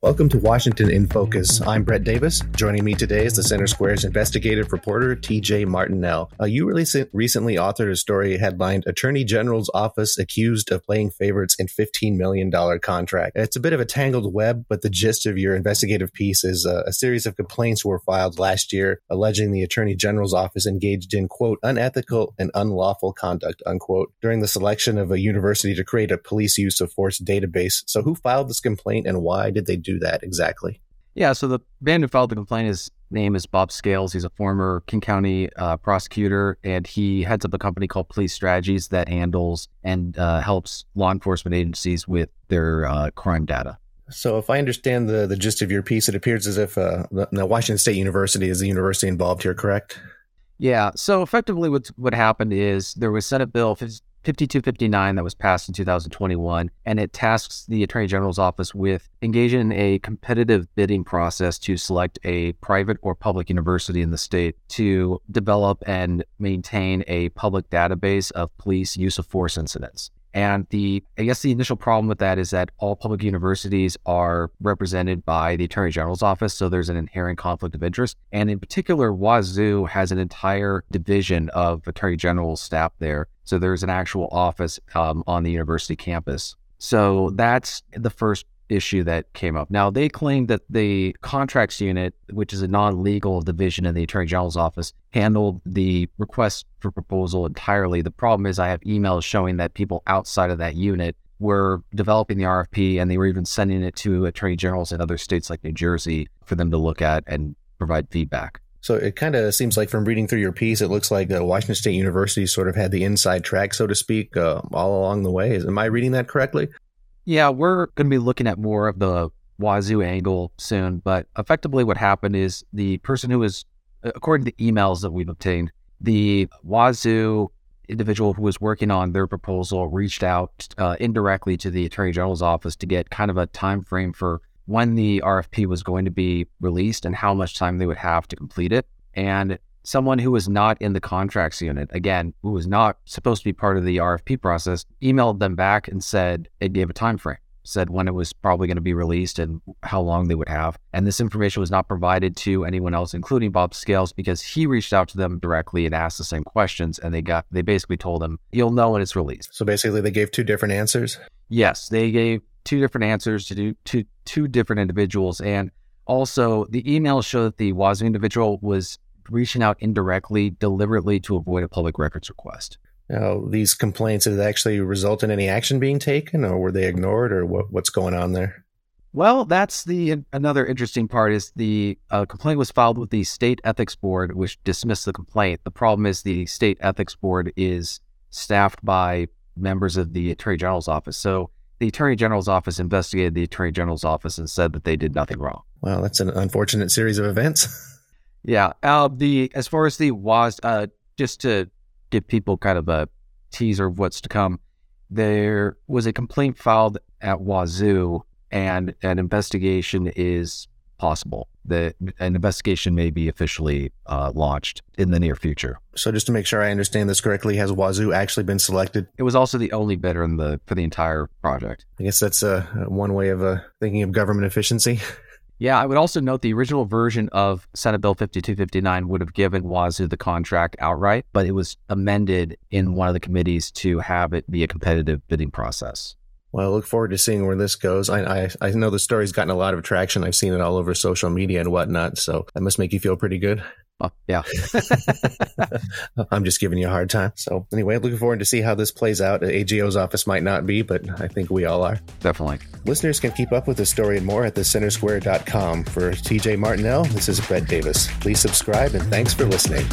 Welcome to Washington in Focus. I'm Brett Davis. Joining me today is the Center Square's investigative reporter, TJ Martinell. Uh, you recent, recently authored a story headlined Attorney General's Office Accused of Playing Favorites in $15 Million Contract. It's a bit of a tangled web, but the gist of your investigative piece is uh, a series of complaints were filed last year alleging the Attorney General's Office engaged in, quote, unethical and unlawful conduct, unquote, during the selection of a university to create a police use of force database. So who filed this complaint and why did they do do that exactly? Yeah, so the man who filed the complaint, his name is Bob Scales. He's a former King County uh, prosecutor, and he heads up a company called Police Strategies that handles and uh, helps law enforcement agencies with their uh, crime data. So, if I understand the, the gist of your piece, it appears as if uh, the, Washington State University is the university involved here, correct? Yeah. So, effectively, what what happened is there was Senate Bill 5259 that was passed in 2021, and it tasks the Attorney General's office with engaging in a competitive bidding process to select a private or public university in the state to develop and maintain a public database of police use of force incidents. And the, I guess the initial problem with that is that all public universities are represented by the Attorney General's office. So there's an inherent conflict of interest. And in particular, Wazoo has an entire division of Attorney General staff there. So there's an actual office um, on the university campus. So that's the first issue that came up. Now, they claim that the contracts unit, which is a non legal division in the Attorney General's office, handled the request for proposal entirely. The problem is, I have emails showing that people outside of that unit were developing the RFP and they were even sending it to attorney generals in other states like New Jersey for them to look at and provide feedback. So it kind of seems like from reading through your piece, it looks like uh, Washington State University sort of had the inside track, so to speak, uh, all along the way. Am I reading that correctly? Yeah, we're going to be looking at more of the Wazoo angle soon. But effectively, what happened is the person who was, according to emails that we've obtained, the Wazoo individual who was working on their proposal reached out uh, indirectly to the Attorney General's office to get kind of a time frame for when the RFP was going to be released and how much time they would have to complete it. And someone who was not in the contracts unit, again, who was not supposed to be part of the RFP process, emailed them back and said it gave a time frame, said when it was probably going to be released and how long they would have. And this information was not provided to anyone else, including Bob Scales, because he reached out to them directly and asked the same questions. And they got they basically told him, You'll know when it's released. So basically they gave two different answers? Yes, they gave two different answers to do to two different individuals. And also the emails show that the Wazoo individual was reaching out indirectly, deliberately to avoid a public records request. Now, these complaints, did actually result in any action being taken, or were they ignored, or what, what's going on there? Well, that's the another interesting part is the uh, complaint was filed with the state ethics board, which dismissed the complaint. The problem is the state ethics board is staffed by members of the attorney general's office. So the attorney general's office investigated the attorney general's office and said that they did nothing wrong. Well, that's an unfortunate series of events. Yeah. Uh, the as far as the was uh, just to give people kind of a teaser of what's to come, there was a complaint filed at Wazoo, and an investigation is possible. The an investigation may be officially uh, launched in the near future. So, just to make sure I understand this correctly, has Wazoo actually been selected? It was also the only bidder in the for the entire project. I guess that's uh, one way of uh, thinking of government efficiency. Yeah, I would also note the original version of Senate Bill 5259 would have given Wazoo the contract outright, but it was amended in one of the committees to have it be a competitive bidding process. Well, I look forward to seeing where this goes. I, I, I know the story's gotten a lot of traction. I've seen it all over social media and whatnot, so that must make you feel pretty good. Oh, yeah. I'm just giving you a hard time. So anyway, looking forward to see how this plays out. AGO's office might not be, but I think we all are. Definitely. Listeners can keep up with this story and more at thecentersquare.com. For TJ Martinell, this is Brett Davis. Please subscribe and thanks for listening.